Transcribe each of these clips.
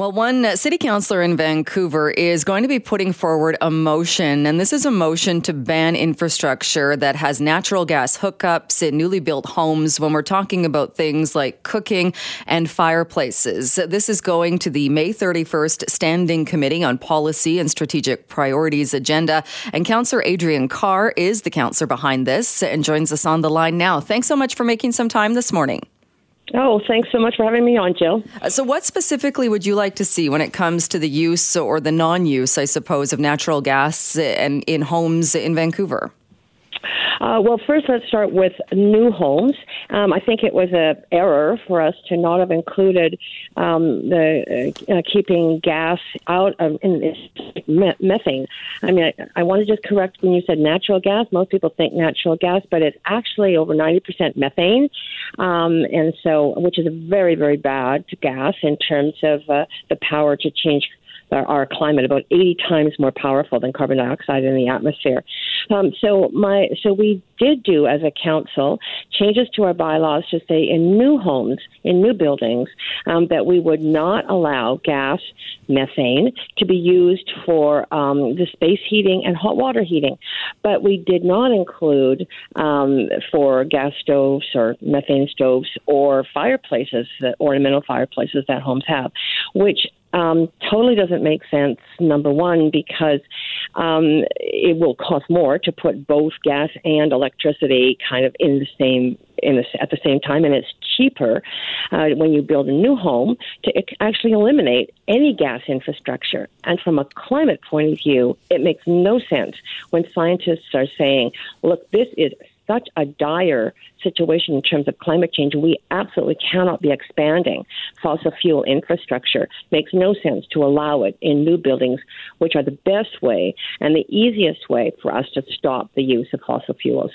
Well, one city councilor in Vancouver is going to be putting forward a motion, and this is a motion to ban infrastructure that has natural gas hookups in newly built homes when we're talking about things like cooking and fireplaces. This is going to the May 31st Standing Committee on Policy and Strategic Priorities agenda. And Councillor Adriane Carr is the councillor behind this and joins us on the line now. Thanks so much for making some time this morning. Oh, thanks so much for having me on, Jill. Uh, so, what specifically would you like to see when it comes to the use or the non use, I suppose, of natural gas and in homes in Vancouver? Uh, well, first, let's start with new homes. Um, I think it was an error for us to not have included um, the uh, uh, keeping gas out of in, in methane. I mean, I, I want to just correct when you said natural gas. Most people think natural gas, but it's actually over 90% methane, um, and so which is a very, very bad gas in terms of uh, the power to change our climate about 80 times more powerful than carbon dioxide in the atmosphere. Um, so my so we did do as a council changes to our bylaws to say in new homes, in new buildings, um, that we would not allow gas, methane to be used for um, the space heating and hot water heating, but we did not include um, for gas stoves or methane stoves or fireplaces, ornamental fireplaces that homes have, which um, totally doesn't make sense. Number one, because um, it will cost more to put both gas and electricity kind of in the same in the, at the same time, and it's cheaper uh, when you build a new home to actually eliminate any gas infrastructure. And from a climate point of view, it makes no sense when scientists are saying, "Look, this is such a dire situation in terms of climate change. We absolutely cannot be expanding fossil fuel infrastructure. Makes no sense to allow it in new buildings, which are the best way and the easiest way for us to stop the use of fossil fuels.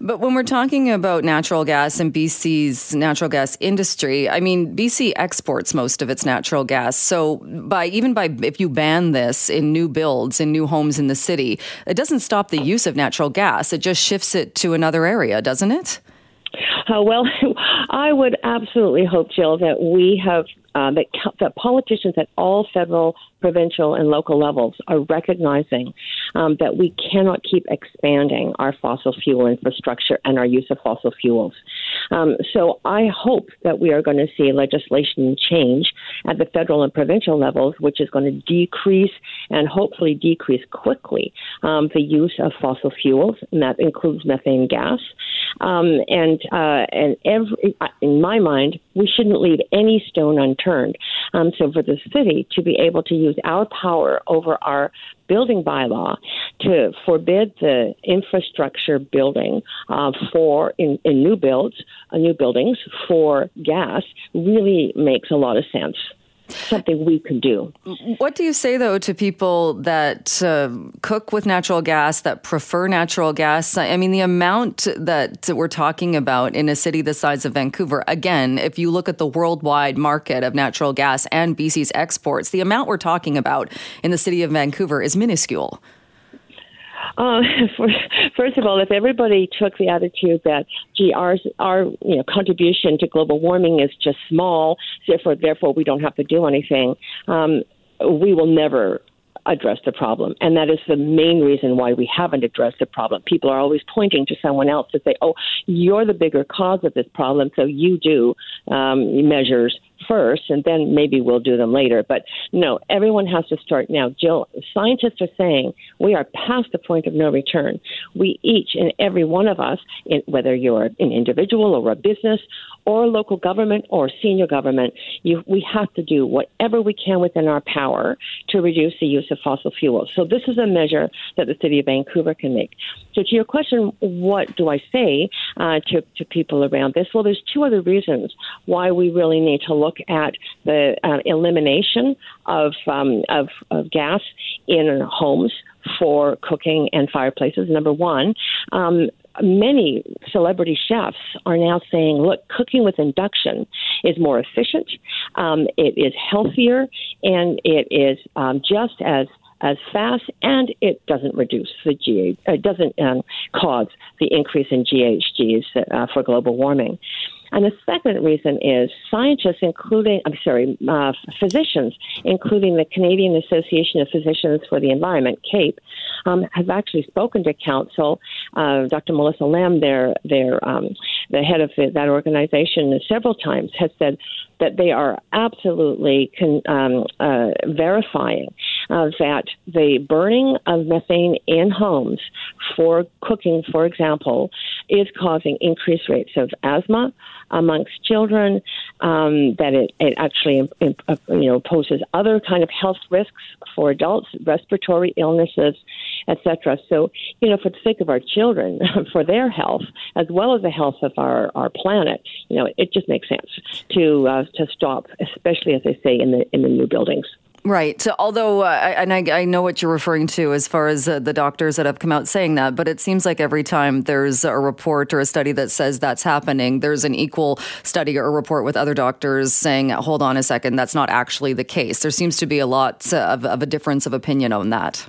But when we're talking about natural gas and BC's natural gas industry, I mean, BC exports most of its natural gas. So by even by if you ban this in new builds in new homes in the city, it doesn't stop the use of natural gas. It just shifts it to another area, doesn't it? Uh, well, I would absolutely hope, Jill, that we have uh, that, that politicians at all federal, provincial, and local levels are recognizing um, that we cannot keep expanding our fossil fuel infrastructure and our use of fossil fuels. Um, so I hope that we are going to see legislation change at the federal and provincial levels, which is going to decrease and hopefully decrease quickly um, the use of fossil fuels, and that includes methane gas. Um, and uh, and every, in my mind, we shouldn't leave any stone unturned. Um, so for the city to be able to use our power over our building bylaw to forbid the infrastructure building uh, for in, in new builds, uh, new buildings for gas really makes a lot of sense something we can do. What do you say, though, to people that uh, cook with natural gas, that prefer natural gas? I mean, the amount that we're talking about in a city the size of Vancouver, again, if you look at the worldwide market of natural gas and BC's exports, the amount we're talking about in the city of Vancouver is minuscule. Uh, first of all, if everybody took the attitude that, gee, our, our you know, contribution to global warming is just small, therefore, therefore we don't have to do anything, um, we will never address the problem. And that is the main reason why we haven't addressed the problem. People are always pointing to someone else to say, oh, you're the bigger cause of this problem, so you do um, measures first, and then maybe we'll do them later. But no, everyone has to start now. Jill, scientists are saying we are past the point of no return. We each and every one of us, in, whether you're an individual or a business or local government or senior government, you, we have to do whatever we can within our power to reduce the use of fossil fuels. So this is a measure that the city of Vancouver can make. So to your question, what do I say uh, to, to people around this? Well, there's two other reasons why we really need to look look at the uh, elimination of, um, of, of gas in homes for cooking and fireplaces. Number one, um, many celebrity chefs are now saying, look, cooking with induction is more efficient, um, it is healthier, and it is um, just as as fast, and it doesn't reduce the GH, it doesn't um, cause the increase in GHGs uh, for global warming. And the second reason is scientists, including, I'm sorry, uh, physicians, including the Canadian Association of Physicians for the Environment, CAPE, um, have actually spoken to council. Uh, Dr. Melissa Lem, their, their, um, the head of that organization, several times has said that they are absolutely con, um, uh, verifying uh, that the burning of methane in homes for cooking, for example, is causing increased rates of asthma amongst children. Um, that it, it actually uh, you know poses other kind of health risks for adults, respiratory illnesses, etc. So you know, for the sake of our children, for their health as well as the health of our our planet, you know, it just makes sense to uh, to stop, especially as they say in the in the new buildings. Right. So, although, uh, and I, I, know what you're referring to as far as uh, the doctors that have come out saying that, but it seems like every time there's a report or a study that says that's happening, there's an equal study or report with other doctors saying, hold on a second, that's not actually the case. There seems to be a lot of, of a difference of opinion on that.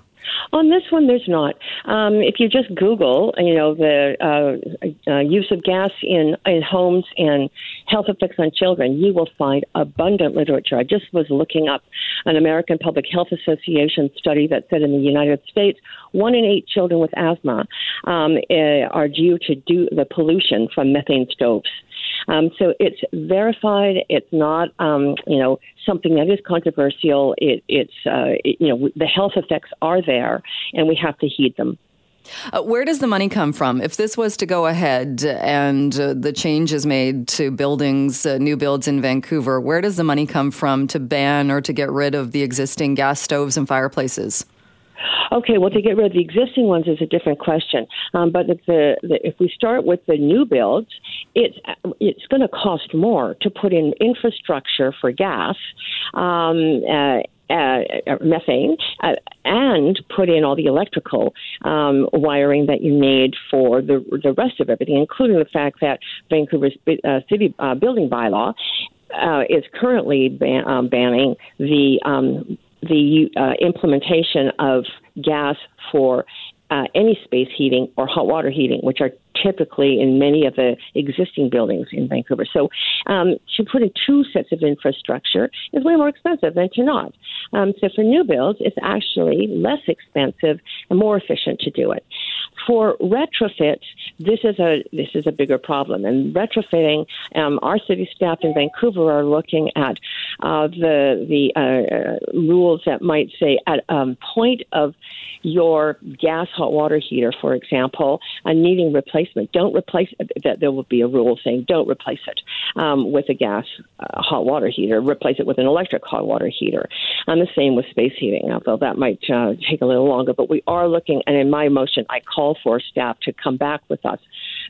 On this one, there's not. Um, if you just Google, you know, the uh, uh, use of gas in in homes and health effects on children, you will find abundant literature. I just was looking up an American Public Health Association study that said in the United States, one in eight children with asthma um, uh, are due to do the pollution from methane stoves. Um, so it's verified. It's not, um, you know, something that is controversial. It, it's, uh, it, you know, the health effects are there, and we have to heed them. Uh, where does the money come from? If this was to go ahead and uh, the change is made to buildings, uh, new builds in Vancouver, where does the money come from to ban or to get rid of the existing gas stoves and fireplaces? Okay, well, to get rid of the existing ones is a different question. Um, but if, the, the, if we start with the new builds, it's it's going to cost more to put in infrastructure for gas. Um, uh, uh, methane uh, and put in all the electrical um, wiring that you need for the the rest of everything, including the fact that Vancouver's uh, city uh, building bylaw uh, is currently ban- um, banning the um, the uh, implementation of gas for uh, any space heating or hot water heating, which are typically in many of the existing buildings in Vancouver. So um, to put in two sets of infrastructure is way more expensive than to not. Um, so for new builds, it's actually less expensive and more efficient to do it. For retrofit, this is a this is a bigger problem. And retrofitting, um, our city staff in Vancouver are looking at uh, the the uh, rules that might say at a um, point of your gas hot water heater, for example, uh, needing replacement, don't replace that. There will be a rule saying don't replace it um, with a gas uh, hot water heater. Replace it with an electric hot water heater. And the same with space heating, although that might uh, take a little longer. But we are looking, and in my motion, I call for staff to come back with us,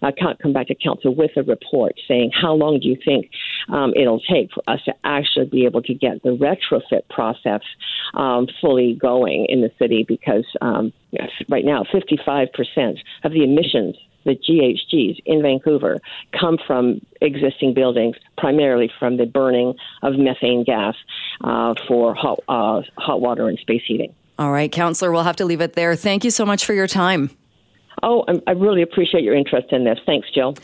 uh, come back to council with a report saying how long do you think um, it'll take for us to actually be able to get the retrofit process um, fully going in the city because um, right now 55% of the emissions the GHGs in Vancouver come from existing buildings, primarily from the burning of methane gas uh, for hot, uh, hot water and space heating. All right, Councillor, we'll have to leave it there. Thank you so much for your time. Oh, I really appreciate your interest in this. Thanks, Jill.